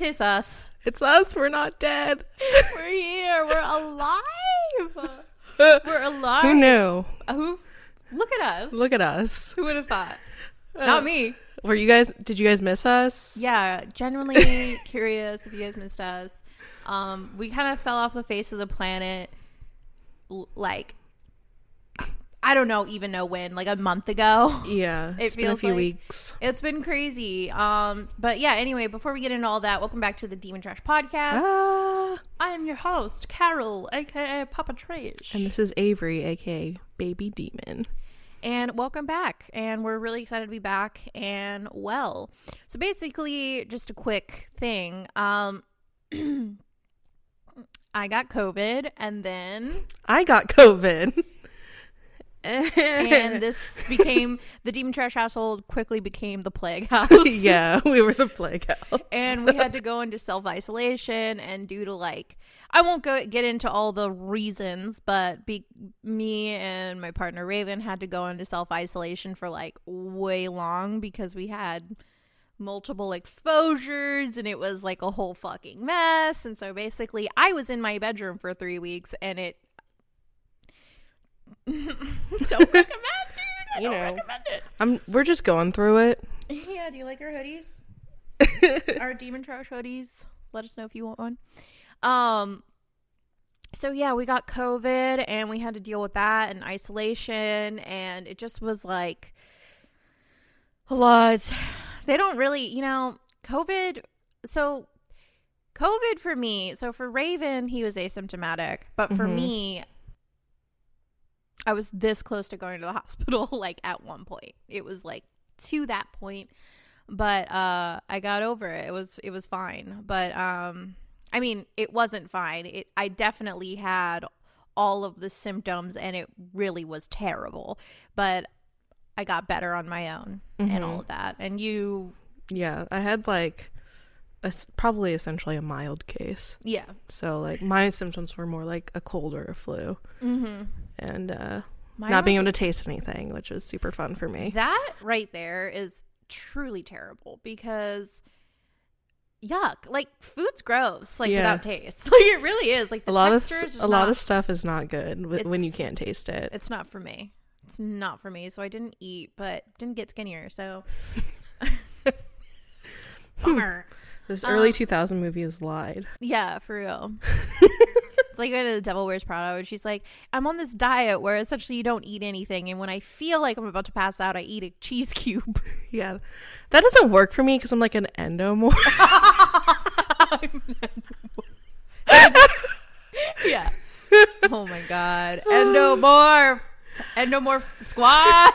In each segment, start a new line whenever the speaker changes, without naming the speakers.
It is us.
It's us. We're not dead.
We're here. We're alive. We're alive.
Who knew?
Who? Look at us.
Look at us.
Who would have thought? Not me.
Were you guys? Did you guys miss us?
Yeah, genuinely curious if you guys missed us. Um, we kind of fell off the face of the planet, like I don't know, even know when, like a month ago.
Yeah.
It
It's been a few
like-
weeks.
It's been crazy. Um, but yeah. Anyway, before we get into all that, welcome back to the Demon Trash Podcast.
Ah.
I am your host, Carol, aka Papa Trash.
And this is Avery, aka Baby Demon.
and welcome back. And we're really excited to be back and well. So basically, just a quick thing. Um, I got COVID, and then
I got COVID.
and this became the Demon Trash household. Quickly became the Plague House.
yeah, we were the plague house.
and we had to go into self isolation and due to like I won't go get into all the reasons, but be, me and my partner Raven had to go into self isolation for like way long because we had multiple exposures and it was like a whole fucking mess. And so basically, I was in my bedroom for three weeks and it. don't recommend it. I
You
don't
know.
recommend it.
I'm. We're just going through it.
Yeah, do you like our hoodies? our demon trash hoodies. Let us know if you want one. Um so yeah, we got COVID and we had to deal with that and isolation and it just was like a lot. They don't really, you know, COVID so COVID for me, so for Raven, he was asymptomatic, but for
Mhm.
me I was this close to going to the hospital like at one point. It was like to that point but uh i got over it. It was it was fine. But um i mean it wasn't fine. It i definitely had all of the symptoms and it really was terrible. But i got better on my own and all of that. And you
Yeah, I had like, a probably essentially a mild case.
yeah.
So like my symptoms were more like a cold or a flu,
mm-hmm
and uh,
Mine
not being able to taste anything, which was super fun for me.
that right there is truly terrible because yuck like food's gross like
Yeah.
without taste like it really is like the
a lot of
texture is just
a lot of stuff is not good when you can't taste it.
it's not for me. It's not for me. So I didn't eat, but didn't get skinnier. So bummer.
Early
um,
2000 movies lied.
Yeah, for real. It's like going to the Devil Wears Prada, and she's like, "I'm on this diet where essentially you don't eat anything, and when I feel like I'm about to pass out, I eat a cheese cube."
Yeah, that doesn't work for me because I'm like an endomorph.
yeah. Oh my god. Endomorph. Endomorph squad.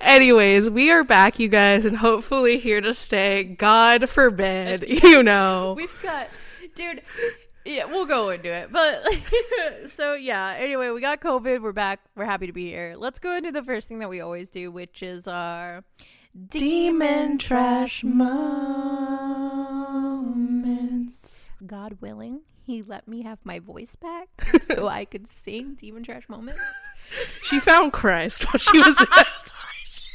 Anyways, we are back, you guys, and hopefully here to stay. God forbid, you know.
We've got, dude. Yeah, we'll go into it. But so yeah. Anyway, we got COVID. We're back. We're happy to be here. Let's go into the first thing that we always do, which is our
Demon trash moments.
God willing, He let me have my voice back so I could sing demon trash moments.
She found Christ while she was in isolation.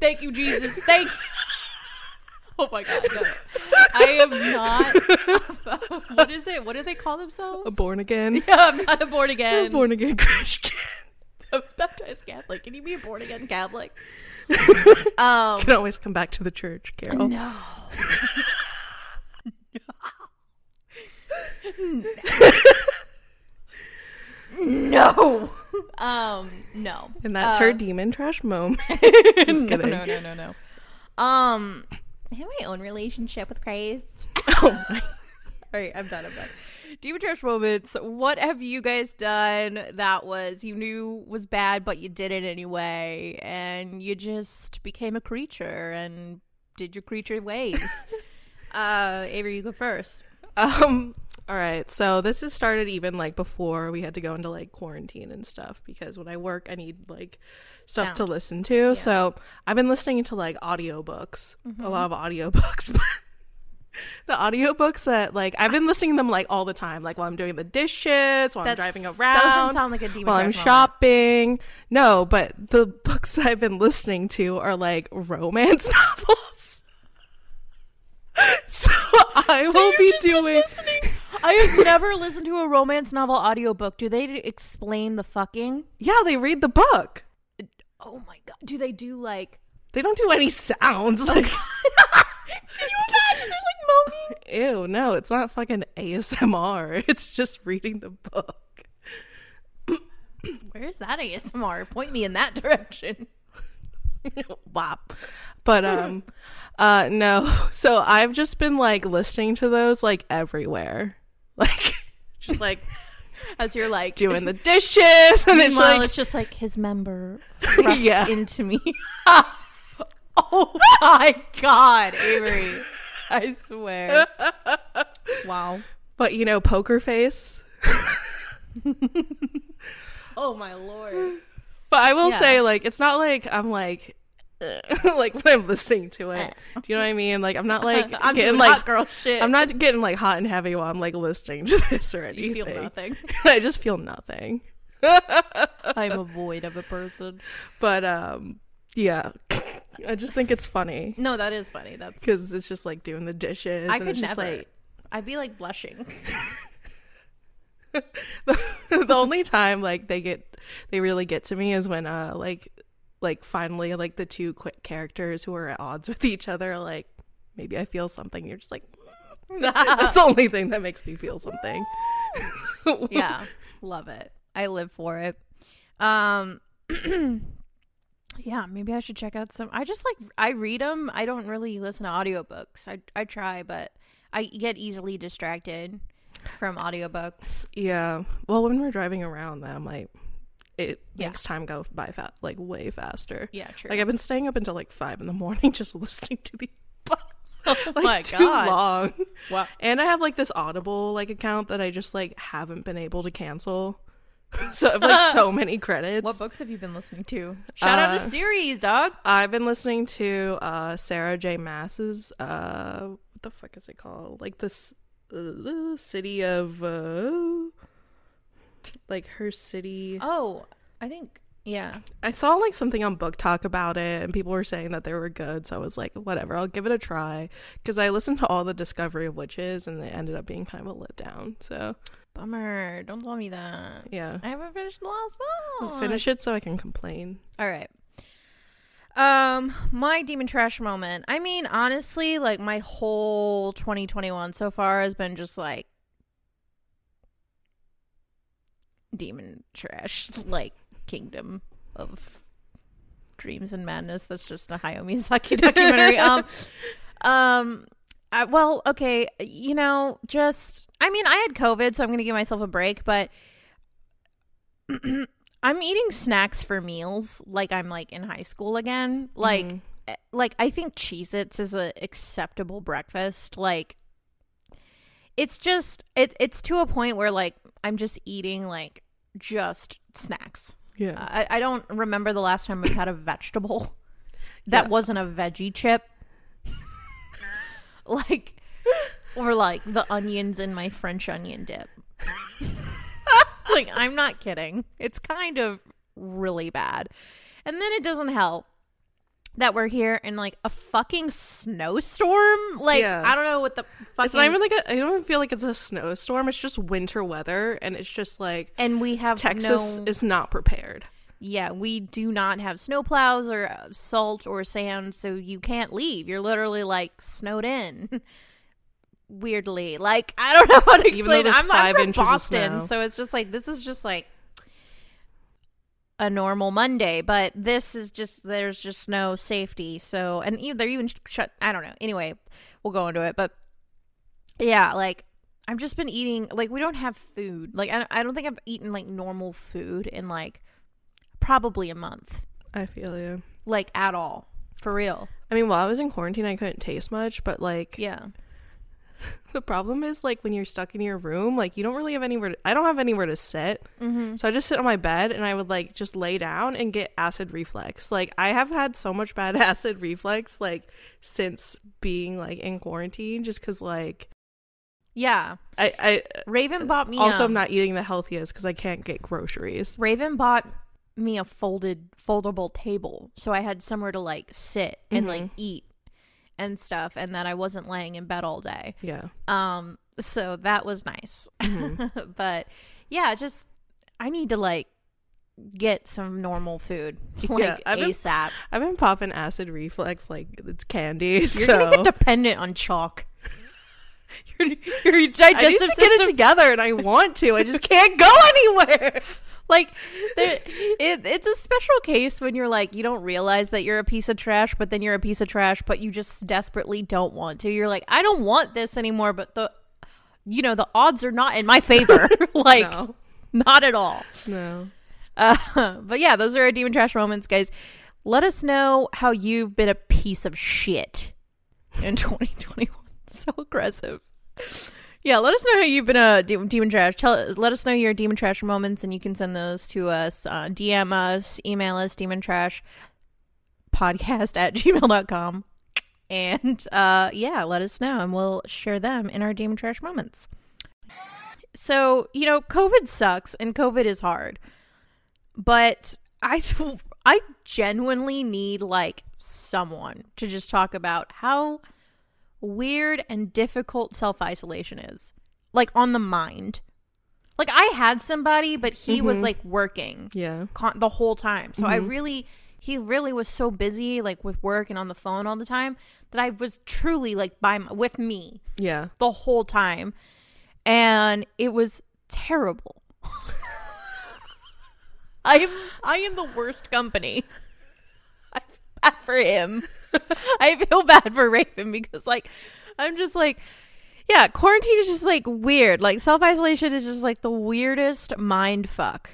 Thank you, Jesus. Thank you. Oh my God, no. I am not. what is it? What do they call themselves?
a born again,
yeah, I'm not a born
a
again.
born again Christian.
a baptized Catholic. Can you be a born again Catholic? um,
Can always come back to the church, Carol.
no. no. Um, no.
And that's
Uh,
her demon trash moment. Just
no, no, no, no, no. Um, I have my own relationship with Christ.
Oh my.
All right, I'm done. I'm done. Demon trash moments. What have you guys done that was you knew was bad, but you did it anyway, and you just became a creature and did your creature ways? uh, Avery, you go first.
Um. All right. So this has started even like before we had to go into like quarantine and stuff because when I work, I need like stuff to listen to. So I've been listening to like audiobooks, a mm-hmm. lot of audiobooks. the audiobooks that like I've been listening to them like all the time, like while I'm doing the dishes, while I'm driving around,
That doesn't sound like a demon.
while I'm
moment.
shopping. No, but the books I've been listening to are like romance novels. so I will
you're
be doing
listening- I have never listened to a romance novel audiobook. Do they explain the fucking?
Yeah, they read the book.
Oh my god! Do they do like?
They don't do any sounds. Like
Can you imagine? There's like moaning.
Ew, no, it's not fucking ASMR. It's just reading the book.
Where's that ASMR? Point me in that direction.
Wop. But um uh no. So I've just been like listening to those like everywhere. Like just like
As you're like
doing the dishes and it's like
it's just like his member thrust
Yeah.
into me. oh my god, Avery! I swear. wow.
but you know poker face.
Oh my lord.
But I will
Yeah.
say like it's not like I'm like like when I'm listening to it. Do you know what I mean? Like I'm not like
I'm
getting like
hot girl shit.
I'm not getting like hot and heavy while I'm like listening to this or anything.
You feel nothing.
I just feel nothing.
I'm a void of a person.
But um yeah. I just think it's funny
No, that is funny. That's
because it's just like doing the dishes.
I
and
could
it's just
never.
like
I'd be like blushing.
the only time like they get they really get to me is when uh like like finally like the two quick characters who are at odds with each other like maybe I feel something. You're just like that's the only thing that makes me feel something.
yeah, love it. I live for it. Um, yeah, maybe I should check out some. I just like I read them. I don't really listen to audiobooks. I I try, but I get easily distracted from audiobooks.
Yeah. Well, when we're driving around, then I'm like, it
Yeah.
makes time go by fa- like way faster.
Yeah, true.
Like I've been staying up until like five in the morning just listening to these books.
Oh
like,
my
too
God.
long.
Wow.
And I have like this Audible like account that I just like haven't been able to cancel. so I have like so many credits.
What books have you been listening to? Shout out
Uh,
to series, dog.
I've been listening to uh Sarah J. Maas's uh what the fuck is it called? Like this uh, city of like her city
Oh, I think yeah.
I saw like something on BookTok about it, and people were saying that they were good. So I was like, whatever, I'll give it a try. Because I listened to all the Discovery of Witches, and they ended up being kind of a letdown. So
Bummer. Don't tell me that.
yeah,
I haven't finished the last
I'll
one.
finish it so I can complain.
All right. Um, my demon trash moment. I mean, honestly, like my whole 2021 so far has been just like demon trash, like Kingdom of Dreams and Madness. That's just a Hayao Miyazaki documentary. um, um, I, well, okay, you know, just I mean, I had COVID, so I'm gonna give myself a break, but I'm eating snacks for meals like I'm like in high school again. Like
Mhm.
eh, like I think Cheez Its is a acceptable breakfast. Like it's just it it's to a point where like I'm just eating like just snacks.
yeah, uh,
I, I don't remember the last time we've had a vegetable that
Yeah.
wasn't a veggie chip. like or like the onions in my French onion dip. like I'm not kidding. It's kind of really bad. And then it doesn't help that we're here in like a fucking snowstorm. Like
Yeah.
I don't know what the fucking
it's not even like a, I don't even feel like it's a snowstorm. It's just winter weather, and it's just like
and we have
Texas
no,
is not prepared.
yeah, we do not have snowplows or salt or sand, so you can't leave. You're literally like snowed in. Weirdly, like I don't know how to explain. it. I'm
five
from Boston, so it's just like this is just like a normal Monday, but this is just there's just no safety. So and they're even shut. I don't know. Anyway, we'll go into it, but yeah, like I've just been eating like we don't have food. Like I I don't think I've eaten like normal food in like probably a month,
I feel you.
like at all, for real.
I mean, while I was in quarantine, I couldn't taste much, but like
Yeah.
the problem is like when you're stuck in your room, like you don't really have anywhere. To, I don't have anywhere to sit,
Mm-hmm.
so I just sit on my bed and I would like just lay down and get acid reflux. Like I have had so much bad acid reflux like since being like in quarantine, just because like
Yeah.
I I
Raven bought me
also
um,
am not eating the healthiest because I can't get groceries.
Raven bought me a folded foldable table so I had somewhere to like sit and like eat and stuff and that I wasn't laying in bed all day.
Yeah.
Um so that was nice. but yeah, just I need to like get some normal food like
Yeah, I've been-
ASAP.
I've been popping acid reflux like it's candy.
You're
so
gonna get dependent on chalk. your, your
I need
digestive
to get it
system
together, and I want to. I just can't go anywhere.
Like there, it, it's a special case when you're like you don't realize that you're a piece of trash but then you're a piece of trash but you just desperately don't want to. You're like i don't want this anymore but the you know the odds are not in my favor. Like
no,
not at all.
No.
uh, but yeah those are our demon trash moments guys. Let us know how you've been a piece of shit in 2021 so aggressive yeah, let us know how you've been a de- demon trash. Tell, let us know your demon trash moments, and you can send those to us. Uh, DM us, email us, demon trash podcast at gmail.com. And uh, yeah, let us know, and we'll share them in our demon trash moments. So, you know, COVID sucks, and COVID is hard. But I, I genuinely need like someone to just talk about how weird and difficult self isolation is. Like on the mind. Like I had somebody, but he was mm-hmm. like working
Yeah,
con- the whole time. So I mm-hmm. really, he really was so busy like with work and on the phone all the time that I was truly like by m- with me
yeah.
the whole time, and it was terrible. I am I am the worst company. I feel bad for him. I feel bad for Raven because like I'm just like yeah, quarantine is just like weird. Like self isolation is just like the weirdest mind fuck.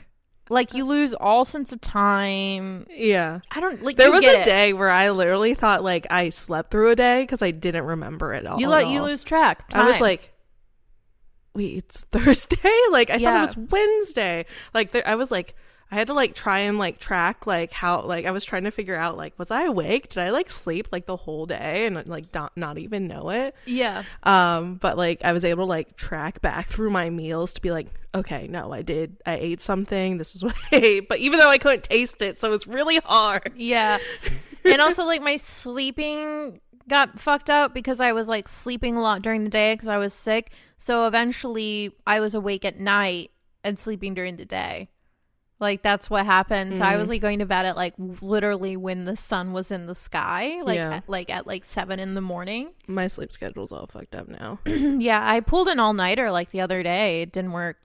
Like you lose all sense of time.
Yeah.
I don't like.
There was a
it.
day where I literally thought like I slept through a day because I didn't remember it all.
you let you lose track.
I was like, wait, it's Thursday? Like I
Yeah.
thought it was Wednesday. Like there, I was like, I had to like try and like track like how like I was trying to figure out like was I awake? Did I like sleep like the whole day and like not not even know it?
yeah,
Um, but like I was able to like track back through my meals to be like, okay, no, I did, I ate something. This is what I ate. But even though I couldn't taste it, so it's really hard.
Yeah. and also like my sleeping got fucked up because I was like sleeping a lot during the day because I was sick. So eventually I was awake at night and sleeping during the day. Like that's what happened. So I
Mm.
was like going to bed at like literally when the sun was in the sky, like
Yeah.
at, like at like 7 in the morning.
My sleep schedule's all fucked up now.
yeah, I pulled an all-nighter like the other day. It didn't work.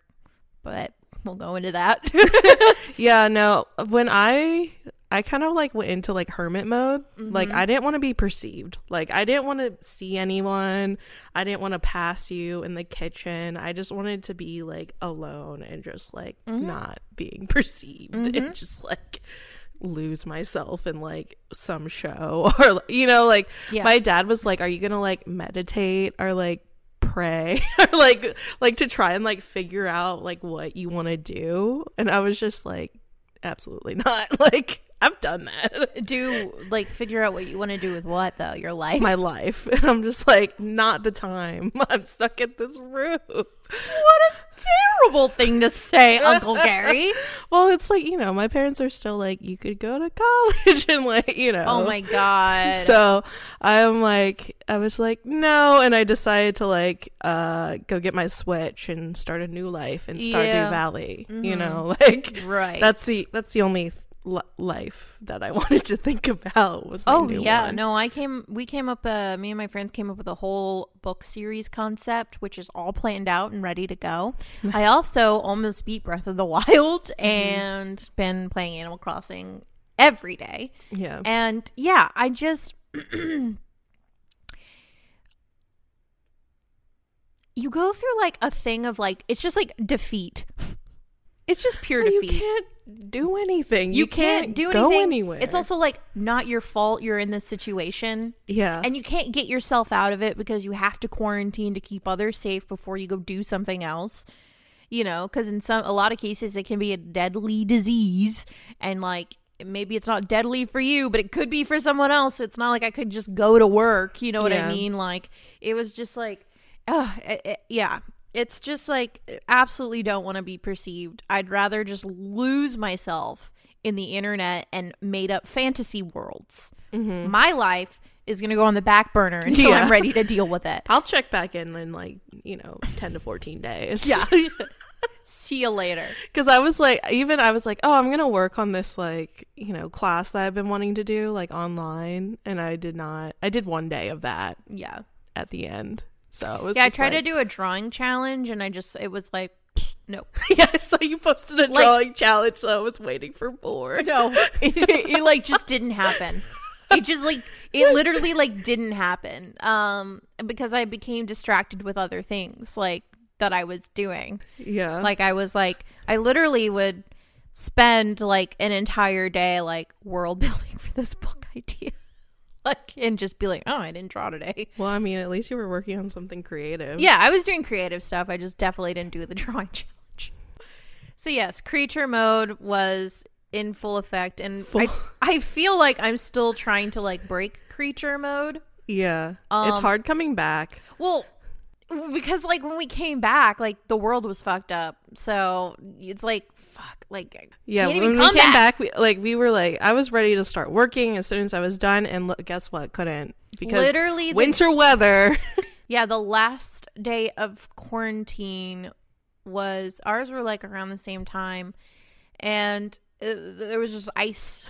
But we'll go into that.
yeah, no. When I I kind of like went into like hermit mode. Like mm-hmm. I didn't want to be perceived. Like I didn't want to see anyone. I didn't want to pass you in the kitchen. I just wanted to be like alone and just like mm-hmm. not being perceived and mm-hmm. just like lose myself in like some show or you know like
Yeah.
my dad was like are you going to like meditate or like pray or like like to try and like figure out like what you want to do and i was just like absolutely not like i've done that
Do like figure out what you want to do with what though? Your life.
my life and i'm just like not the time i'm stuck at this room
what a terrible thing to say, Uncle Gary.
well it's like you know my parents are still like you could go to college and like you know
Oh my god.
so i'm like i was like no and i decided to like uh go get my switch and start a new life and start
Yeah.
new valley you know like
right.
that's the that's the only li- life that i wanted to think about was
Oh yeah,
one.
no, I came we came up uh me and my friends came up with a whole book series concept which is all planned out and ready to go. I also almost beat Breath of the Wild and been playing Animal Crossing every day.
yeah
And yeah, I just you go through like a thing of like it's just like defeat. It's just pure
you
defeat.
can't do anything.
You, can't, do
go
anything.
anywhere.
It's also like not your fault you're in this situation.
yeah,
And you can't get yourself out of it because you have to quarantine to keep others safe before you go do something else. You know, because in some a lot of cases it can be a deadly disease, and like maybe it's not deadly for you, but it could be for someone else. It's not like I could just go to work. You know what I mean? Like it was just like, oh, yeah. It's just like absolutely don't want to be perceived. I'd rather just lose myself in the internet and made up fantasy worlds. Mm-hmm. My life is going to go on the back burner until
Yeah.
I'm ready to deal with it.
I'll check back in in like you know ten to fourteen days.
Yeah. See you later.
because I was like, even I was like, oh, I'm gonna work on this like you know class that I've been wanting to do like online, and I did not. I did one day of that
Yeah.
at the end, so it was.
Yeah, I tried
like-
to do a drawing challenge and I just, it was like, no.
yeah, I saw you posted a
Like-
drawing challenge, so I was waiting for more.
No. it, it, like just didn't happen. It just like, it literally like didn't happen. Um, because I became distracted with other things like that I was doing.
Yeah,
Like I was like I literally would spend like an entire day like world building for this book idea. Like and just be like, "Oh, I didn't draw today."
well, I mean, at least you were working on something creative.
Yeah, I was doing creative stuff. I just definitely didn't do the drawing challenge. So yes, creature mode was in full effect and I
Full-
I feel like I'm still trying to like break creature mode.
yeah, it's
Um,
hard coming back.
Well, because like when we came back, like the world was fucked up. So it's like fuck, like
Yeah,
can't
when
even
we came
back.
back, we, like we were like, I was ready to start working as soon as I was done, and look, guess what? Couldn't because
Literally, the-
winter weather.
Yeah, the last day of quarantine was ours were like around the same time, and it, there was just ice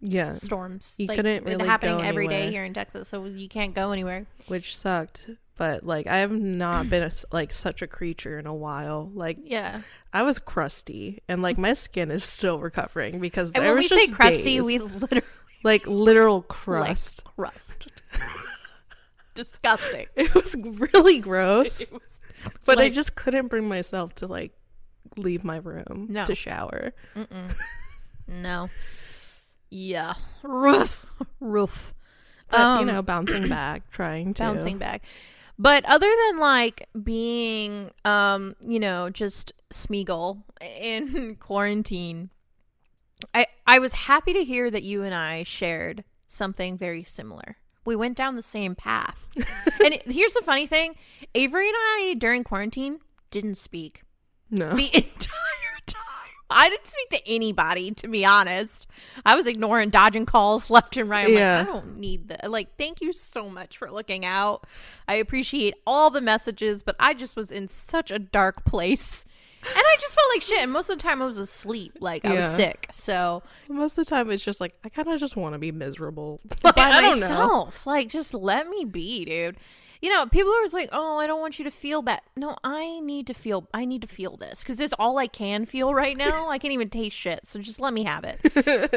yeah,
storms.
You
like,
couldn't really
happening every day here in Texas, so you can't go anywhere.
which sucked. But like, I have not been a like such a creature in a while. Like,
Yeah,
I was crusty, and like my skin is still recovering because
and
there
when
was
we say crusty,
days,
we literally
like literal
like
crust.
crust. Disgusting.
It was really gross,
was
but I just couldn't bring myself to like leave my room
No.
to shower.
no. Yeah, roof, roof.
But you know, bouncing back, trying to
Um, bouncing back. But other than like being, um, you know, just Smeagol in quarantine, I I was happy to hear that you and I shared something very similar. We went down the same path. and it- here's the funny thing: Avery and I during quarantine didn't speak
No,
the entire. I didn't speak to anybody, to be honest. I was ignoring, dodging calls left and right. I'm
Yeah.
like, I don't need that. Like, thank you so much for looking out. I appreciate all the messages, but I just was in such a dark place. And I just felt like shit. And most of the time I was asleep. Like, I was sick. So,
most of the time it's just like I kind of just want to be miserable
by
don't know.
myself. Like, just let me be, dude. You know, people are always like, "Oh, I don't want you to feel bad." No, I need to feel. I need to feel this because it's all I can feel right now. I can't even taste shit, so just let me have it.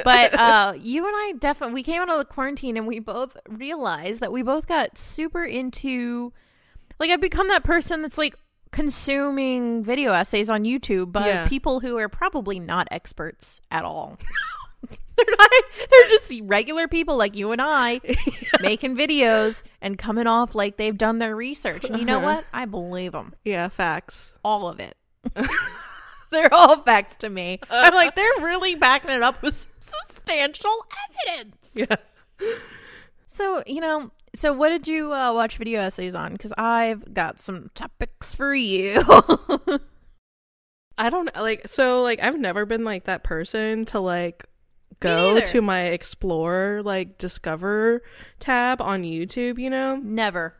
but uh, you and I definitely we came out of the quarantine and we both realized that we both got super into. Like, I've become that person that's like consuming video essays on YouTube by
Yeah.
people who are probably not experts at all. they're not. They're just regular people like you and I making videos and coming off like they've done their research. And you know
Uh-huh.
what? I believe them.
Yeah, facts.
All of it. they're all facts to me. I'm like, they're really backing it up with substantial evidence.
Yeah.
So, you know, so what did you uh, watch video essays on? Because I've got some topics for you.
I don't like so like I've never been like that person to like go to my explore like discover tab on YouTube, you know?
Never.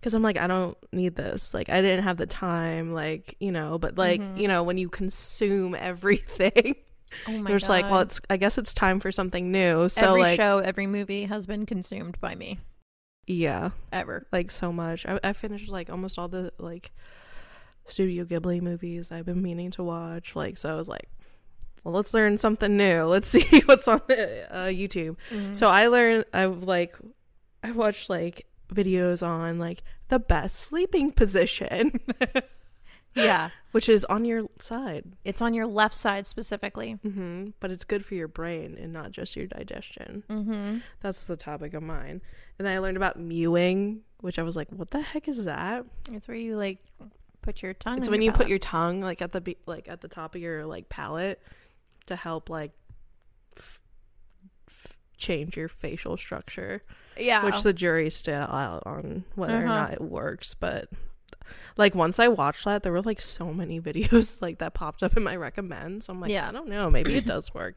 Cuz I'm like I don't need this. Like I didn't have the time like, you know, but like,
Mm-hmm.
you know, when you consume everything,
Oh my
you're just like, well, it's I guess it's time for something new. So
every
like
show, every movie has been consumed by me.
yeah,
Ever.
like so much. I I finished like almost all the like Studio Ghibli movies I've been meaning to watch. Like so I was like well, let's learn something new. Let's see what's on the uh, YouTube.
Mm-hmm.
So I learned I've like I watched like videos on like the best sleeping position.
Yeah.
which is on your side.
It's on your left side specifically.
hmm But it's good for your brain and not just your digestion.
Mm-hmm.
That's the topic of mine. And then I learned about mewing, which I was like, what the heck is that?
It's where you like put your tongue.
It's when you put your tongue like at the be- like at the top of your like palate to help like f- f- change your facial structure,
yeah.
which the jury's still out on whether or
Uh-huh.
not it works, but like once I watched that, there were like so many videos like that popped up in my recommends. So I'm like,
Yeah.
I don't know, maybe it does work.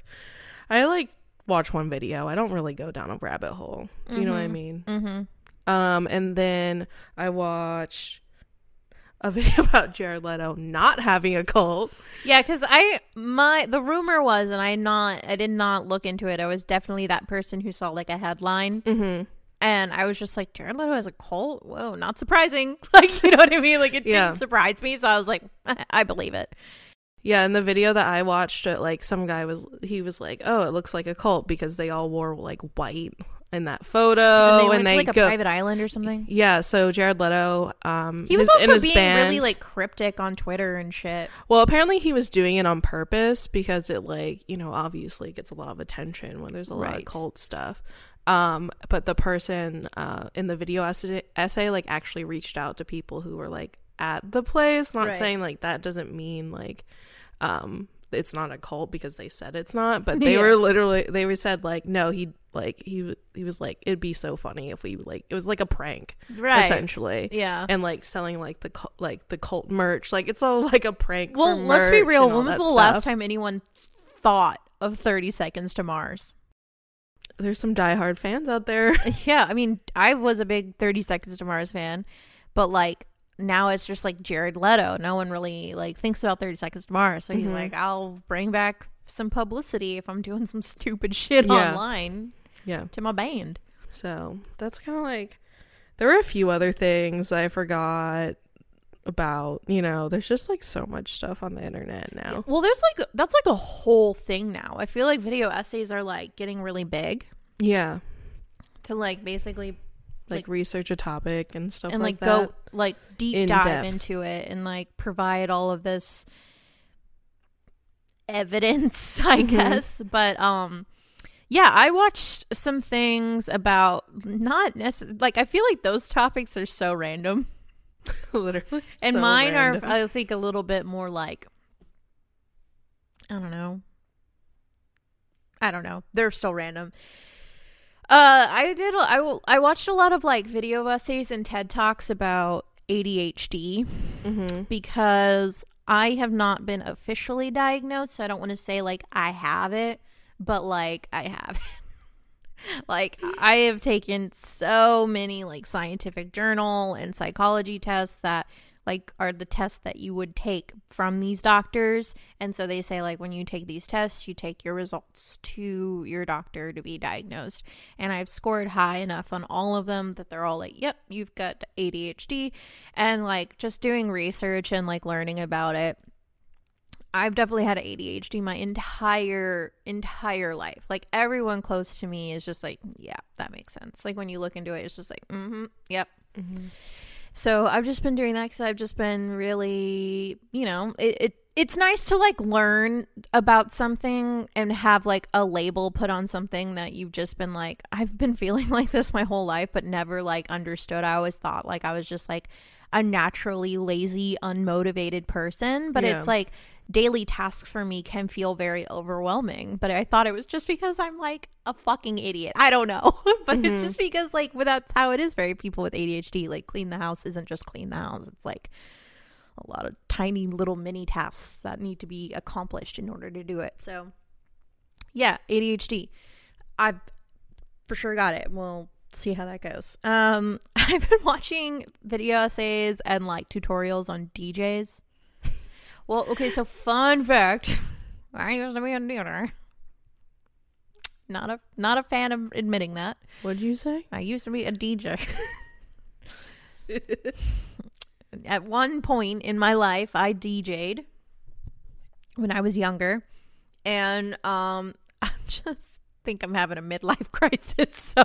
I like watch one video. I don't really go down a rabbit hole. You know what I
Mhm.
mean?
mm-hmm.
Um, and then I watched a video about Jared Leto not having a cult.
Yeah, because I my the rumor was, and I not I did not look into it. I was definitely that person who saw like a headline,
Mm-hmm.
and I was just like, Jared Leto has a cult. Whoa, not surprising. Like you know what I mean? Like it
Yeah.
didn't surprise me, so I was like, I believe it.
Yeah, in the video that I watched, it like some guy was he was like, "Oh, it looks like a cult because they all wore like white in that photo,
and they
and
went
they
to like a
go."
private island or something.
yeah, so Jared Leto, um,
He was
his-
also being
band-
really like cryptic on Twitter and shit.
Well, apparently he was doing it on purpose because it like, you know, obviously gets a lot of attention when there's a lot of cult stuff. Um, but the person uh in the video essay, essay like actually reached out to people who were like at the place, not
Right.
saying like that doesn't mean like um it's not a cult because they said it's not, but they
Yeah.
were literally they were said like no, he like he he was like it'd be so funny if we like it was like a prank
Right.
essentially
Yeah.
and like selling like the cult, like the cult merch. Like it's all like a prank.
well, let's be real. When was the last time anyone thought of Thirty Seconds to Mars?
There's some diehard fans out there.
Yeah, I mean, I was a big 30 Seconds to Mars fan, but like now it's just like Jared Leto. No one really like thinks about 30 Seconds to Mars. So he's
Mhm.
like, I'll bring back some publicity if I'm doing some stupid shit
Yeah.
online
yeah.
to my band.
So that's kind of like there were a few other things I forgot about. You know, there's just like so much stuff on the internet now.
Well, there's like that's like a whole thing now. I feel like video essays are like getting really big
Yeah.
to like basically
Like,
Like-
research a topic and stuff
and
like,
like,
that.
go like deep
In
dive
depth.
into it and like provide all of this evidence i
Mhm.
guess but um yeah i watched some things about not necessarily like i feel like those topics are so random
Literally.
and
so
mine
random.
are i think a little bit more like i don't know i don't know they're still random uh i did I I watched a lot of like video essays and ted talks about adhd
Mhm.
because I have not been officially diagnosed, so I don't want to say like I have it, but like I have it. like I have taken so many like scientific journal and psychology tests that like are the tests that you would take from these doctors and so they say like when you take these tests you take your results to your doctor to be diagnosed and I've scored high enough on all of them that they're all like yep you've got ADHD and like just doing research and like learning about it I've definitely had ADHD my entire entire life. Like everyone close to me is just like, yeah, that makes sense. Like when you look into it, it's just like, mm-hmm, yep.
Mhm.
So I've just been doing that because I've just been really, you know, it, it it's nice to like learn about something and have like a label put on something that you've just been like, I've been feeling like this my whole life, but never like understood. I always thought like I was just like a naturally lazy, unmotivated person, but
Yeah.
it's like daily tasks for me can feel very overwhelming. But I thought it was just because I'm like a fucking idiot. I don't know. but it's
Mhm.
just because like without how it is for people with ADHD. Like clean the house isn't just clean the house. It's like a lot of tiny little mini tasks that need to be accomplished in order to do it. So yeah, ADHD. I've for sure got it. We'll see how that goes. Um I've been watching video essays and like tutorials on DJs. Well, okay, so fun fact. I used to be a DJ. Not a not a fan of admitting that.
What'd you say?
I used to be a DJ. At one point in my life, I DJ'd when I was younger, and um, I just think I'm having a midlife crisis. So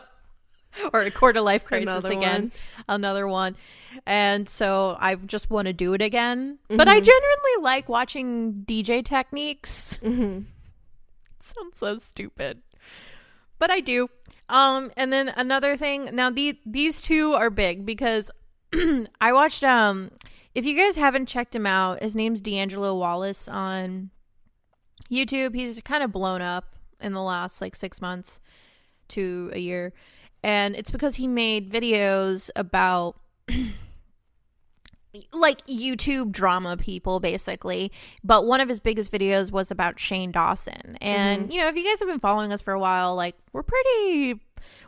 or a quarter life crisis
Another
again.
one.
Another one. And so I just want to do it again. But I genuinely like watching DJ techniques.
Mm-hmm.
sounds so stupid. But I do. Um and then another thing, now the these two are big because I watched um if you guys haven't checked him out, his name's D'Angelo Wallace on YouTube. He's kind of blown up in the last like 6 months to a year. And it's because he made videos about like YouTube drama people basically. But one of his biggest videos was about Shane Dawson. And you know, if you guys have been following us for a while, like we're pretty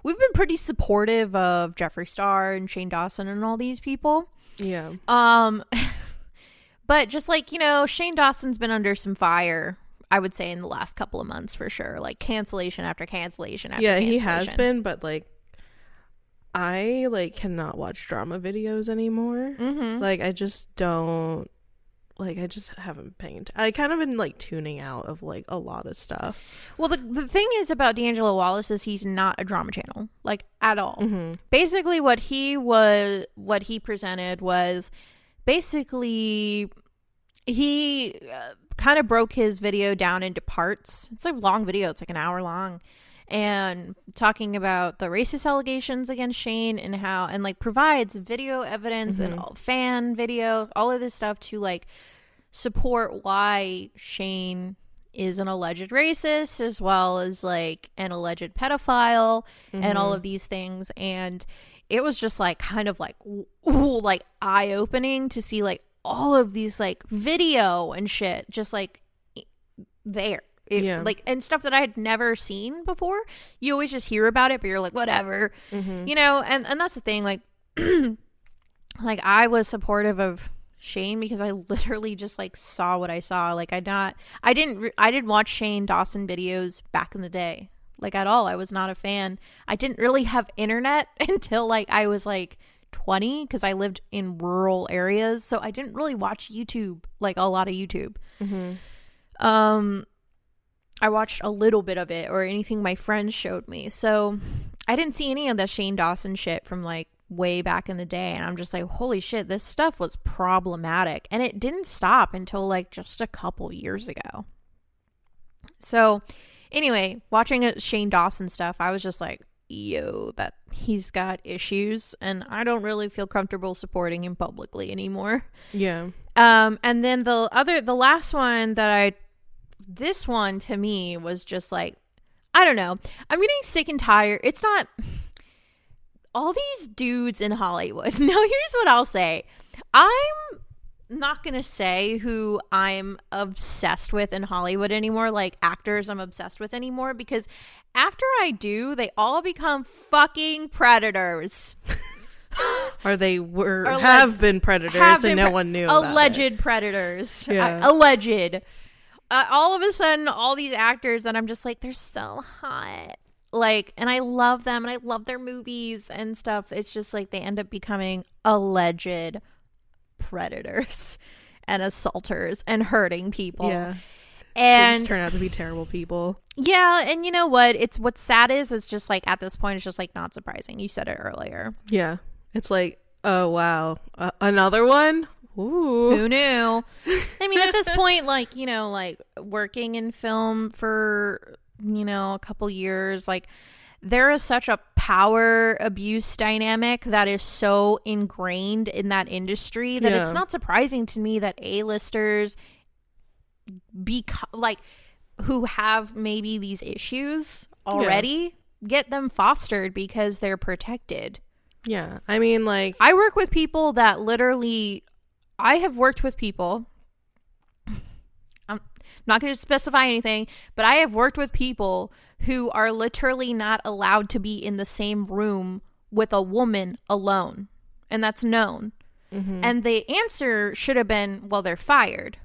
we've been pretty supportive of Jeffree Star and Shane Dawson and all these people.
Yeah.
Um but just like, you know, Shane Dawson's been under some fire. I would say in the last couple of months for sure, like cancellation after cancellation after
Yeah, he has been, but like I like cannot watch drama videos anymore.
Mhm.
Like I just don't like I just haven't paid. I kind of been like tuning out of like a lot of stuff.
Well, the the thing is about D'Angelo Wallace is he's not a drama channel, like at all.
Mm-hmm.
Basically, what he was, what he presented was basically he uh, kind of broke his video down into parts. It's like a long video; it's like an hour long, and talking about the racist allegations against Shane and how and like provides video evidence and all, fan video, all of this stuff to like support why Shane is an alleged racist as well as like an alleged pedophile and all mm-hmm. of these things. And it was just like kind of like ooh, like eye opening to see like all of these like video and shit just like there It-
Yeah.
like and stuff that I had never seen before. You always just hear about it, but you're like, whatever, you know. And and that's the thing, like, like I was supportive of Shane because I literally just like saw what I saw. Like I not, I didn't, re- I didn't watch Shane Dawson videos back in the day, like at all. I was not a fan. I didn't really have internet until like I was like 20 because I lived in rural areas, so I didn't really watch YouTube like a lot of YouTube. Um, I watched a little bit of it or anything my friends showed me. So I didn't see any of the Shane Dawson shit from like way back in the day. And I'm just like, holy shit, this stuff was problematic. And it didn't stop until like just a couple years ago. So anyway, watching Shane Dawson stuff, I was just like, yo, that he's got issues. And I don't really feel comfortable supporting him publicly anymore.
Yeah.
Um, and then the other, the last one that I, this one to me was just like, I don't know. I'm getting sick and tired. It's not all these dudes in Hollywood. Now, here's what I'll say. I'm not going to say who I'm obsessed with in Hollywood anymore, like actors I'm obsessed with anymore, because after I do, they all become fucking predators.
Or they were
Or, like,
have been predators
have
and
been
no
pre-
one knew.
alleged predators
Yeah.
I- alleged uh, all of a sudden all these actors that i'm just like they're so hot like and i love them and i love their movies and stuff it's just like they end up becoming alleged predators and assaulters and hurting people
Yeah. They just
and
turn out to be terrible people.
yeah and you know what it's what's sad is it's just like at this point it's just like not surprising you said it earlier
Yeah. It's like, oh wow, uh, another one. Ooh.
Who knew? I mean, at this point, like, you know, like working in film for, you know, a couple years, like, there is such a power abuse dynamic that is so ingrained in that industry that it's not surprising to me that A-listers beco- like who have maybe these issues already get them fostered because they're protected.
Yeah. I mean, like,
I work with people that literally I have worked with people I'm not going to specify anything, but I have worked with people who are literally not allowed to be in the same room with a woman alone. And that's known. Mm-hmm. And the answer should have been, well, they're fired.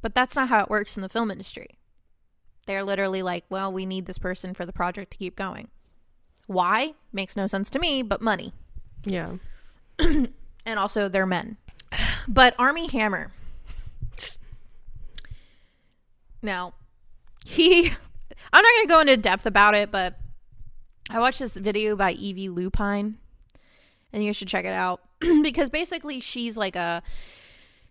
But that's not how it works in the film industry. They're literally like, well, we need this person for the project to keep going. Why? Makes no sense to me, but money
yeah.
and also they're men. But Armie Hammer. Now, he I'm not going to go into depth about it, but I watched this video by Evie Lupine, and you should check it out because basically she's like a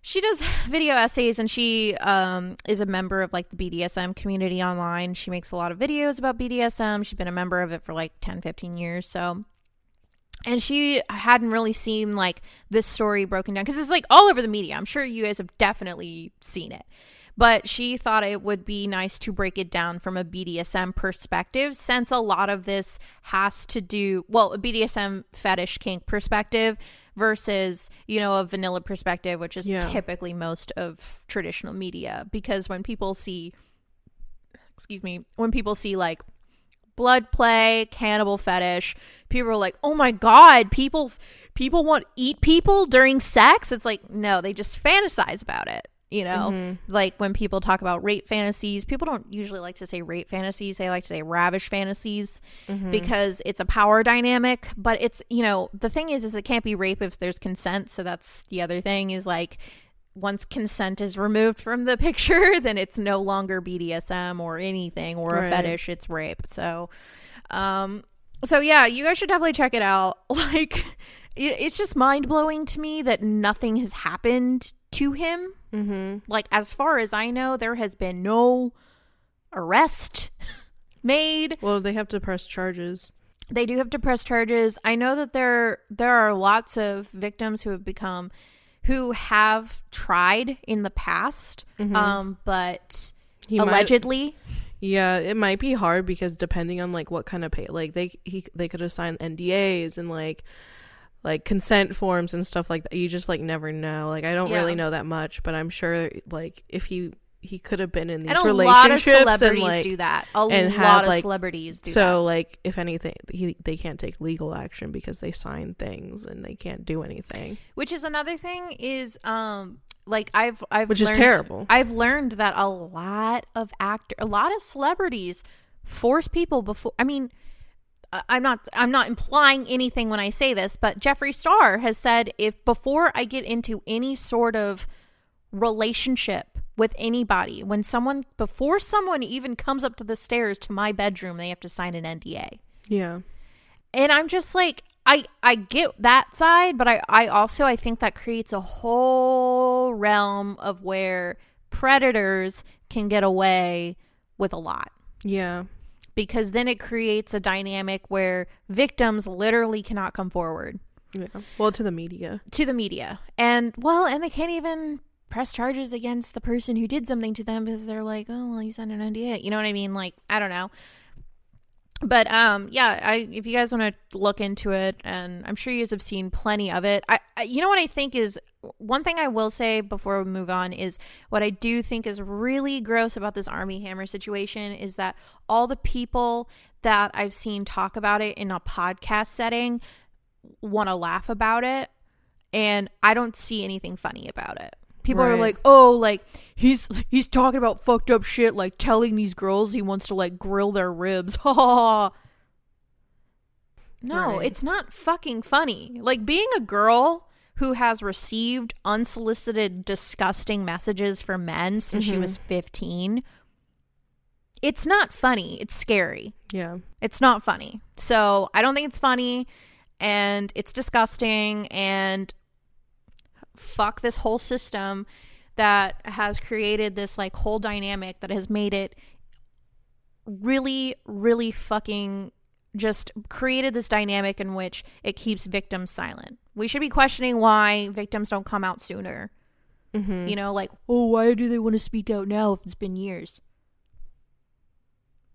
she does video essays and she um, is a member of like the BDSM community online. She makes a lot of videos about BDSM. She's been a member of it for like 10, 15 years. So and she hadn't really seen like this story broken down because it's like all over the media. I'm sure you guys have definitely seen it. But she thought it would be nice to break it down from a BDSM perspective since a lot of this has to do, well, a BDSM fetish kink perspective versus, you know, a vanilla perspective, which is
Yeah.
typically most of traditional media. Because when people see, excuse me, when people see like blood play, cannibal fetish. People are like, "Oh my god, people people want eat people during sex?" It's like, "No, they just fantasize about it." You know, mm-hmm. like when people talk about rape fantasies, people don't usually like to say rape fantasies. They like to say ravish fantasies mm-hmm. because it's a power dynamic. But it's, you know, the thing is, is it can't be rape if there's consent. So that's the other thing is like, once consent is removed from the picture, then it's no longer BDSM or anything or a
Right.
fetish. It's rape. So, um, so yeah, you guys should definitely check it out. Like, it, it's just mind blowing to me that nothing has happened to him.
Mm-hmm.
Like, as far as I know, there has been no arrest made.
Well, they have to press charges.
They do have to press charges. I know that there there are lots of victims who have become who have tried in the past, um, but
Mm-hmm. He might-
allegedly,
Yeah, it might be hard because depending on like what kind of pay, like they he they could assign NDAs and like like consent forms and stuff like that. You just like never know. Like I don't
Yeah.
really know that much, but I'm sure like if he he could have been in these
and a lot of
relationships
celebrities
and like
do that. A
and
lot
had,
of
like-
celebrities do that.
so like if anything he they can't take legal action because they sign things and they can't do anything.
Which is another thing is um like I've I've
Which is
learned-
terrible.
I've learned that a lot of actor, a lot of celebrities force people before. I mean, I'm not I'm not implying anything when I say this, but Jeffree Star has said if before I get into any sort of relationship with anybody, when someone before someone even comes up to the stairs to my bedroom, they have to sign an NDA.
Yeah.
And I'm just like I I get that side, but I I also I think that creates a whole realm of where predators can get away with a lot
Yeah.
because then it creates a dynamic where victims literally cannot come forward
Yeah. Well, to the media.
to the media. And well, and they can't even press charges against the person who did something to them because they're like, "Oh, well, you signed an NDA." You know what I mean? Like, I don't know. But um yeah, I if you guys want to look into it and I'm sure you guys have seen plenty of it. I, I you know what I think is one thing I will say before we move on is what I do think is really gross about this Armie Hammer situation is that all the people that I've seen talk about it in a podcast setting want to laugh about it and I don't see anything funny about it. People are like, "Oh, like he's he's talking about fucked up shit like telling these girls he wants to like grill their ribs." Ha ha. ha. No,
Right.
it's not fucking funny. Like being a girl who has received unsolicited disgusting messages from men since she mm-hmm. was 15. It's not funny. It's scary.
Yeah.
It's not funny. So I don't think it's funny and it's disgusting and fuck this whole system that has created this like whole dynamic that has made it really, really fucking just created this dynamic in which it keeps victims silent. We should be questioning why victims don't come out sooner.
Mm-hmm.
You know, like, oh, why do they want to speak out now if it's been years?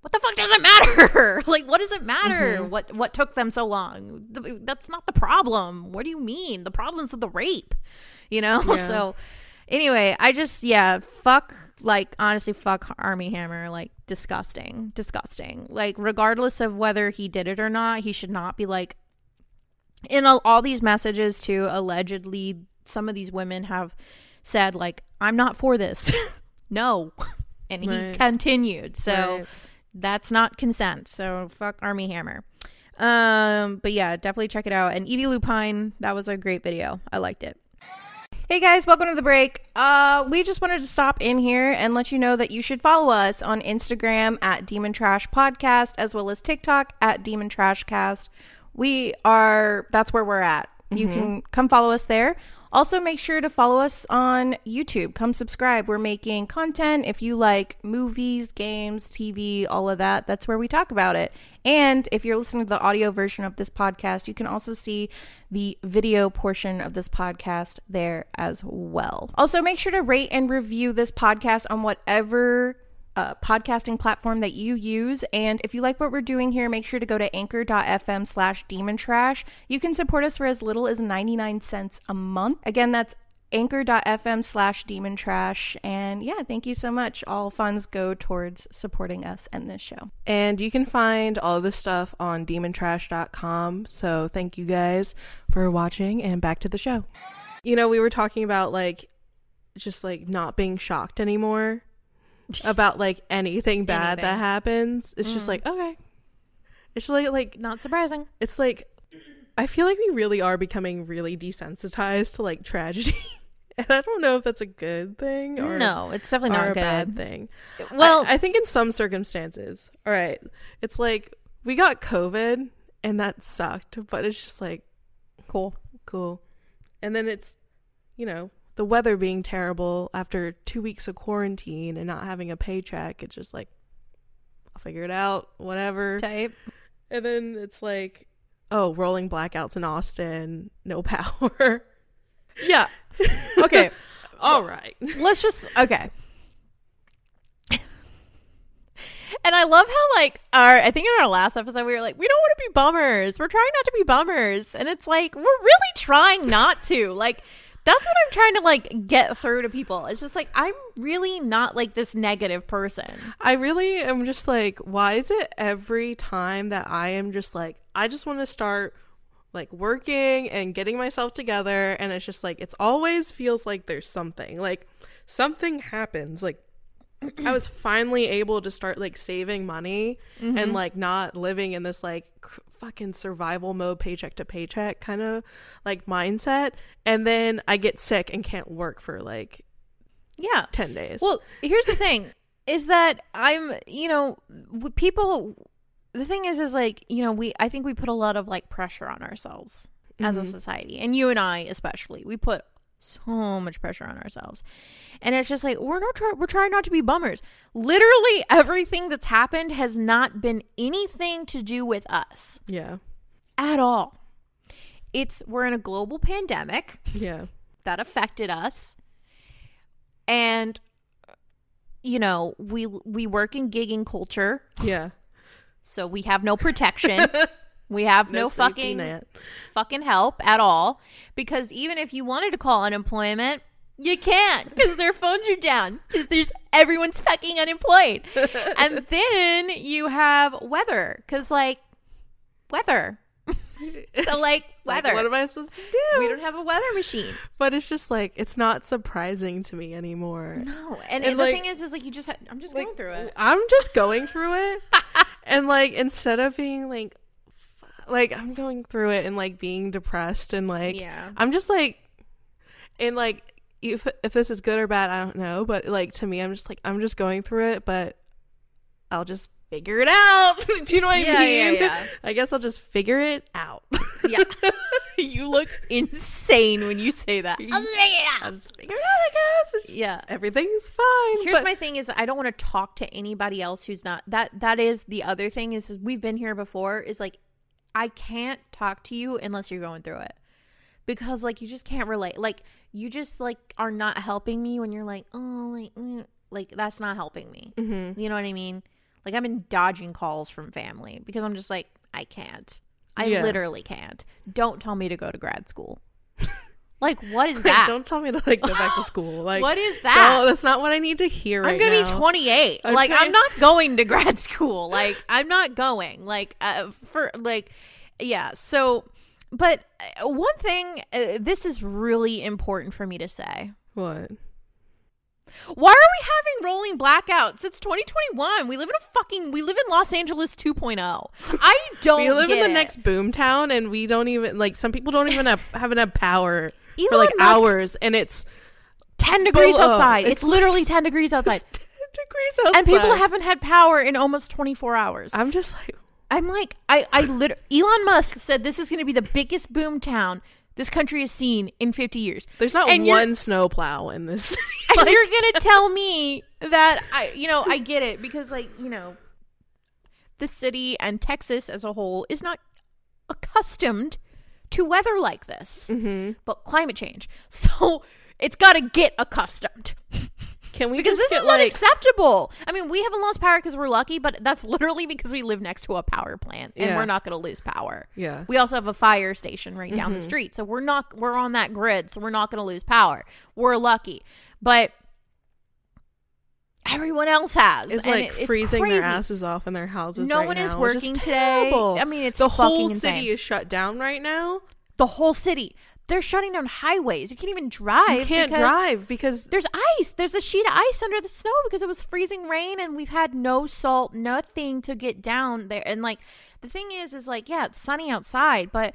What the fuck does it matter? like, what does it matter?
Mhm.
What what took them so long? Th- That's not the problem. What do you mean? The problem's with the rape. You know.
Yeah.
So, anyway, I just yeah, fuck. Like honestly, fuck Armie Hammer. Like disgusting, disgusting. Like regardless of whether he did it or not, he should not be like in all, all these messages too allegedly some of these women have said like i'm not for this no and he
Right.
continued so
Right.
That's not consent so fuck Armie Hammer um but yeah definitely check it out and evie lupine that was a great video i liked it Hey guys, welcome to the break. Uh, we just wanted to stop in here and let you know that you should follow us on Instagram at Demon Trash Podcast as well as TikTok at Demon Trash Cast. We are that's where we're at. You mm-hmm. can come follow us there. Also, make sure to follow us on YouTube. Come subscribe. We're making content. If you like movies, games, TV, all of that, that's where we talk about it. And if you're listening to the audio version of this podcast, you can also see the video portion of this podcast there as well. Also, make sure to rate and review this podcast on whatever uh, podcasting platform that you use. And if you like what we're doing here, make sure to go to anchor.fm slash demon trash. You can support us for as little as 99 cents a month. Again, that's anchor.fm slash demon trash. And yeah, thank you so much. All funds go towards supporting us and this show.
And you can find all this stuff on demontrash.com. So thank you guys for watching and back to the show. You know, we were talking about like just like not being shocked anymore about like anything bad that happens. It's just mm. like, okay. It's like like
Not surprising.
it's like I feel like we really are becoming really desensitized to like tragedy. and I don't know if that's a good thing or
no, it's definitely not
a
good.
bad thing.
Well,
I, I think in some circumstances, all right, it's like we got COVID and that sucked, but it's just like
cool.
cool. And then it's, you know, the weather being terrible after two weeks of quarantine and not having a paycheck. It's just like, I'll figure it out, whatever.
Type.
And then it's like, oh, rolling blackouts in Austin, no power.
Yeah. Okay.
all right.
let's just okay. And I love how like our I think in our last episode we were like we don't want to be bummers. We're trying not to be bummers. And it's like we're really trying not to. Like that's what I'm trying to like get through to people. It's just like I'm really not like this negative person.
I really am just like, why is it every time that I am just like, I just want to start like working and getting myself together, and it's just like, it's always feels like there's something, like something happens. Like, I was finally able to start like saving money and mm-hmm. like not living in this like cr- fucking survival mode, paycheck to paycheck kind of like mindset. And then I get sick and can't work for like
Yeah.
10 days.
Well, here's the thing is that I'm, you know, people the thing is is like, you know, we I think we put a lot of like pressure on ourselves as a mm-hmm. society. And you and I especially. We put so much pressure on ourselves. And it's just like we're not trying we're trying not to be bummers. Literally everything that's happened has not been anything to do with us
yeah.
at all. It's we're in a global pandemic
Yeah.
that affected us and you know we we work in gigging culture
Yeah.
so we have no protection we have no,
safety
fucking
net.
fucking help at all because even if you wanted to call unemployment you can't because their phones are down because there's everyone's fucking unemployed and then you have weather because like weather so like
Like,
weather
what am I supposed to do?
we don't have a weather machine
but it's just like it's not surprising to me anymore.
No, and,
And,
and the thing is, is like you just ha- I'm just
Like,
going through it.
I'm just going through it, and like instead of being like, like I'm going through it and like being depressed and like
Yeah.
I'm just like, and like if if this is good or bad, I don't know. But like to me, I'm just like I'm just going through it, but I'll just figure it out. do you know what
Yeah,
I mean?
yeah.
I guess I'll just figure it out.
Yeah, you look insane when you say that. I'll figure it
I'll
out.
just figure it out. I guess. It's-
Yeah.
everything's fine.
Here's
but-
my thing: is I don't want to talk to anybody else who's not that. That is the other thing is we've been here before. Is like I can't talk to you unless you're going through it because like you just can't relate. Like you just like are not helping me when you're like oh like mm, like that's not helping me.
Mhm.
You know what I mean? Like I've been dodging calls from family because I'm just like I can't. I
Yeah.
literally can't. Don't tell me to go to grad school. like what is that?
don't tell me to like go back to school. Like
what is that?
No, that's not what I need to hear.
I'm gonna
now.
be 28.
I'm
like I'm not going to grad school. Like I'm not going. Like uh, for like yeah. So, but uh, one thing, uh, this is really important for me to say.
What?
Why are we having rolling blackouts? It's 2021. We live in a fucking. We live in Los Angeles 2.0. I don't.
we live in the
it.
next boom town, and we don't even like. Some people don't even have haven't had power for like
Musk-
hours, and it's
10 degrees
Below.
outside. It's,
It's
literally 10 degrees outside.
it's 10 degrees outside.
And people haven't had power in almost 24 hours.
I'm just like,
I'm like, I, I lit- Elon Musk said this is going to be the biggest boom town this country has seen in 50 years.
there's not
And you're-
one snowplow in this city.
And you're going to tell me that I, you know, I get it because like, you know, the city and Texas as a whole is not accustomed to weather like this.
mm-hmm.
But climate change. So it's got to get accustomed.
Can we
because this
get
is
like
unacceptable. I mean, we haven't lost power because we're lucky, but that's literally because we live next to a power plant, and
Yeah.
we're not going to lose power.
yeah
We also have a fire station right down the
Mm-hmm.
street, so we're not we're on that grid, so we're not going to lose power. We're lucky, but everyone else has.
it's
and
like
it- it's
freezing
crazy.
their asses off in their houses.
No
right
one is
now. Just
working today. I mean, it's
the
fucking
whole
insane.
city is shut down right now.
the whole city. They're shutting down highways. You can't even drive.
You can't
because
drive because
There's ice. There's a sheet of ice under the snow because it was freezing rain and we've had no salt, nothing to get down there. And like the thing is is like yeah, it's sunny outside, but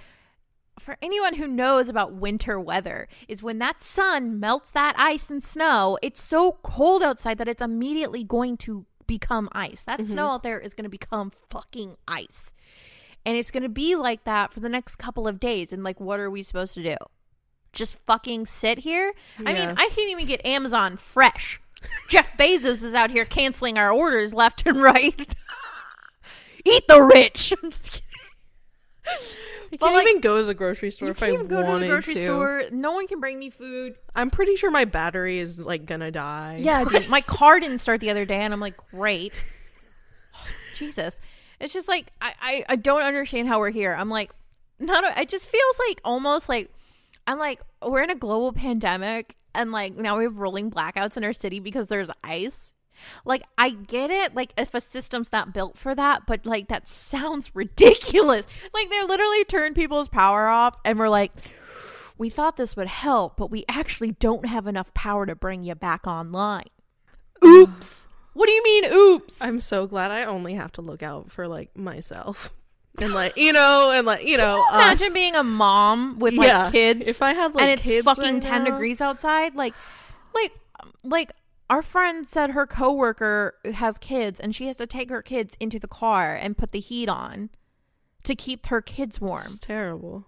for anyone who knows about winter weather is when that sun melts that ice and snow, it's so cold outside that it's immediately going to become ice. That mm-hmm. snow out there is going to become fucking ice. And it's going to be like that for the next couple of days. And like, what are we supposed to do? Just fucking sit here? I mean, I can't even get Amazon fresh. Jeff Bezos is out here canceling our orders left and right. Eat the rich. I'm just kidding.
I can't
like,
even go to the grocery store
You
if I
go to
wanted
the grocery
to.
store. No one can bring me food.
I'm pretty sure my battery is like gonna die.
Yeah, dude. My car didn't start the other day, and I'm like, great. Jesus. It's just like I, I, I don't understand how we're here. I'm like, not. A, it just feels like almost like I'm like we're in a global pandemic, and like now we have rolling blackouts in our city because there's ice. Like I get it, like if a system's not built for that, but like that sounds ridiculous. Like they literally turned people's power off, and we're like, we thought this would help, but we actually don't have enough power to bring you back online. Oops. What do you mean, oops?
I'm so glad I only have to look out for like myself. And like you know, and like you know,
Imagine
us.
being a mom with like
Yeah.
kids
If I had like
and it's fucking
right
10
now-
degrees outside. Like, like, like our friend said her coworker has kids and she has to take her kids into the car and put the heat on to keep her kids warm.
It's terrible.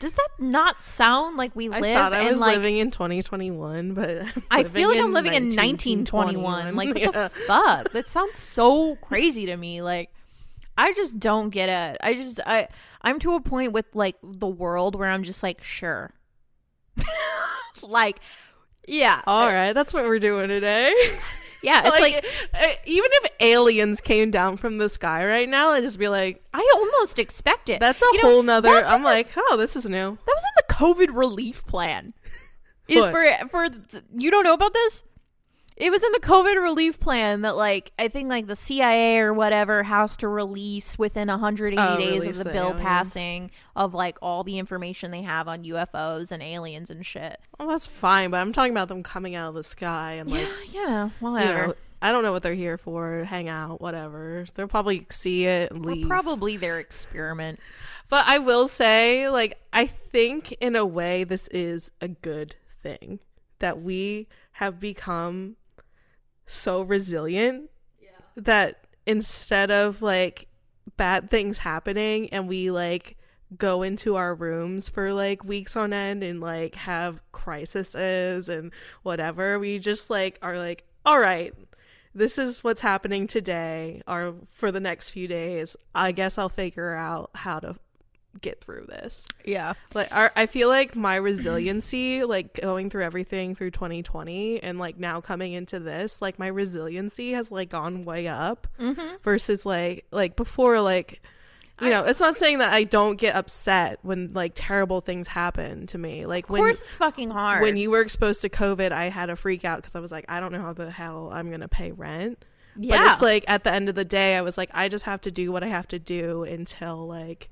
Does that not sound like we
I
live
thought I
in
was
like
living in 2021, but
I feel like I'm living in 1921. Like, what
Yeah.
the fuck? That sounds so crazy to me. Like, I just don't get it. I just, I, I'm to a point with like the world where I'm just like, sure. like, yeah.
All right, that's what we're doing today.
Yeah. It's like,
uh, even if aliens came down from the sky right now, I'd just be like,
I almost expect it.
that's a
You know,
whole nother. I'm
the-
like, oh, this is new.
that was in the COVID relief plan. Is
What?
for for you don't know about this? It was in the COVID relief plan that like I think like the CIA or whatever has to release within 180
Oh,
days of the,
the
bill
aliens.
passing of like all the information they have on UFOs and aliens and shit.
Well, that's fine, but I'm talking about them coming out of the sky and like,
yeah, yeah,
you
whatever.
know, I don't know what they're here for. Hang out, whatever. They'll probably see it and
Or probably their experiment.
But I will say, like, I think in a way this is a good thing that we have become so resilient that instead of like bad things happening and we like go into our rooms for like weeks on end and like have crises and whatever, we just like are like, all right, this is what's happening today or for the next few days. I guess I'll figure out how to get through this.
Yeah.
Like our, I feel like my resiliency, like going through everything through 2020 and like now coming into this, like my resiliency has like gone way up
Mm-hmm.
versus like like before like you know, it's not saying that I don't get upset when like terrible things happen to me. Like
Of
when
course, it's fucking hard.
when you were exposed to COVID, I had a freak out because I was like, I don't know how the hell I'm gonna pay rent.
yeah,
But it's like at the end of the day, I was like, I just have to do what I have to do until like,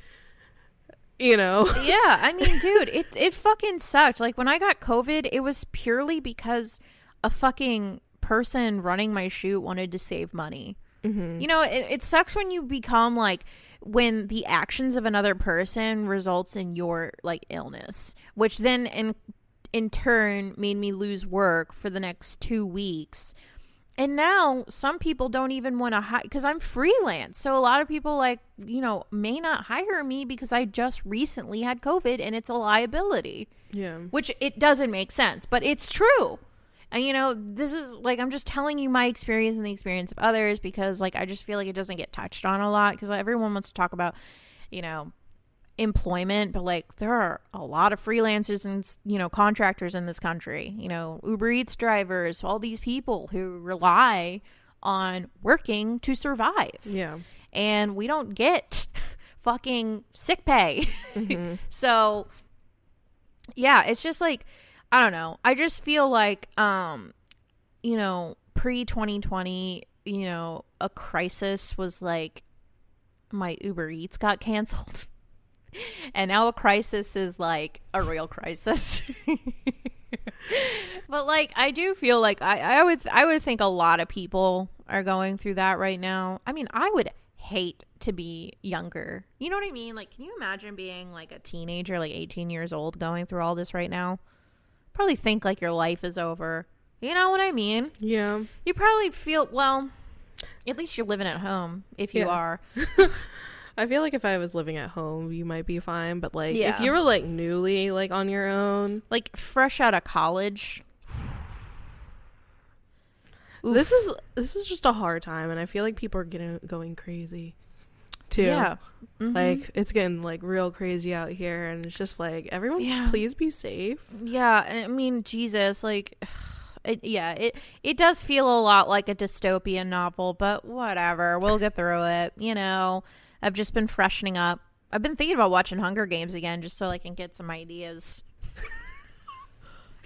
you know,
yeah, I mean, dude, it it fucking sucked. Like when I got COVID, it was purely because a fucking person running my shoot wanted to save money.
Mm-hmm.
You know, it, it sucks when you become like when the actions of another person results in your like illness, which then in in turn made me lose work for the next 2 weeks. And now some people don't even want to hire because I'm freelance. So a lot of people like, you know, may not hire me because I just recently had COVID and it's a liability
Yeah.
which it doesn't make sense, but it's true. And you know, this is like I'm just telling you my experience and the experience of others because like I just feel like it doesn't get touched on a lot because everyone wants to talk about, you know, employment, but like there are a lot of freelancers and you know contractors in this country. You know, Uber Eats drivers, all these people who rely on working to survive
Yeah.
and we don't get fucking sick pay. so yeah, it's just like I don't know. I just feel like um you know, pre 2020, you know, a crisis was like my Uber Eats got canceled. And now a crisis is like a real crisis. but like I do feel like I, I would I would think a lot of people are going through that right now. I mean, I would hate to be younger. You know what I mean? Like can you imagine being like a teenager, like 18 years old going through all this right now? Probably think like your life is over. You know what I mean?
Yeah.
You probably feel well, at least you're living at home if you
Yeah.
are.
I feel like if I was living at home, you might be fine. But like,
Yeah.
if you were like newly like on your own,
Like fresh out of college. Oof.
this is this is just a hard time, and I feel like people are getting going crazy, too.
Yeah. Mhm.
Like it's getting like real crazy out here, and it's just like everyone,
Yeah.
please be safe.
Yeah, I mean, Jesus, like, it, yeah, it it does feel a lot like a dystopian novel, but whatever, we'll get through it. You know, I've just been freshening up. I've been thinking about watching Hunger Games again, just so I can get some ideas.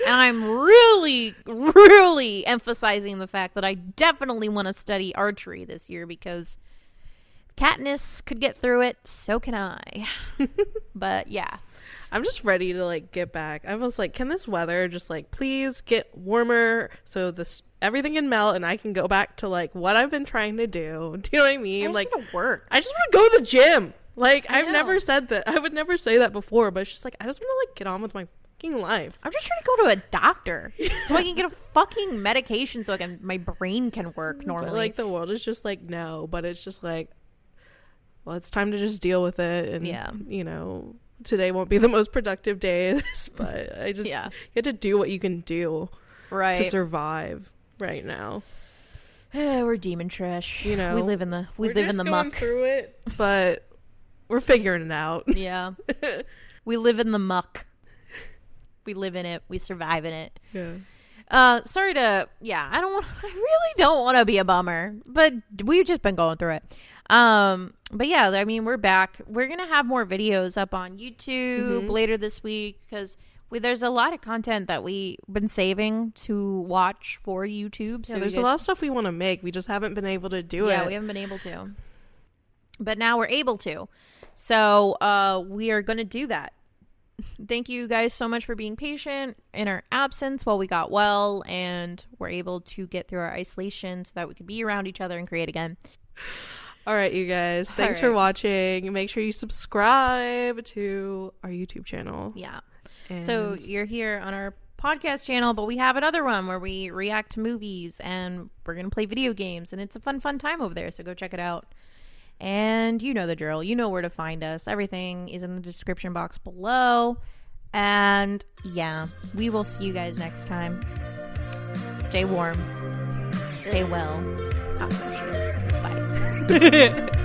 and I'm really, really emphasizing the fact that I definitely want to study archery this year because Katniss could get through it, so can I. but yeah,
I'm just ready to like get back. I was like, can this weather just like please get warmer so this everything can melt and I can go back to like what I've been trying to do. Do you know what I mean?
I just
like
work.
I just want to go to the gym. Like
I
I've
know.
never said that. I would never say that before, but it's just like I just want to like get on with my fucking life.
I'm just trying to go to a doctor so I can get a fucking medication so I can my brain can work
But
normally.
like the world is just like no, but it's just like well, it's time to just deal with it and
Yeah.
you know, today won't be the most productive day, but I just
Yeah.
you have to do what you can do
right.
to survive right now.
Eh, we're demon trash.
You know,
we live in the we live in the
going
muck.
through it, but we're figuring it out.
yeah. we live in the muck. We live in it. We survive in it.
yeah.
Uh sorry to yeah, I don't want I really don't want to be a bummer, but we've just been going through it. Um but yeah, I mean, we're back. We're going to have more videos up on YouTube
Mhm.
later this week cuz we, there's a lot of content that we've been saving to watch for YouTube.
So
So
there's
you
a lot of stuff we want to make. We just haven't been able to do
yeah,
it.
Yeah, we haven't been able to. But now we're able to. So uh, we are going to do that. Thank you guys so much for being patient in our absence while we got well and were able to get through our isolation so that we could be around each other and create again.
All right, you guys. Thanks for watching. Make sure you subscribe to our YouTube channel.
Yeah.
And
So you're here on our podcast channel, but we have another one where we react to movies and we're going to play video games and it's a fun fun time over there, so go check it out. And you know the drill. You know where to find us. Everything is in the description box below. And yeah, we will see you guys next time. Stay warm. Stay well. Ah, Bye.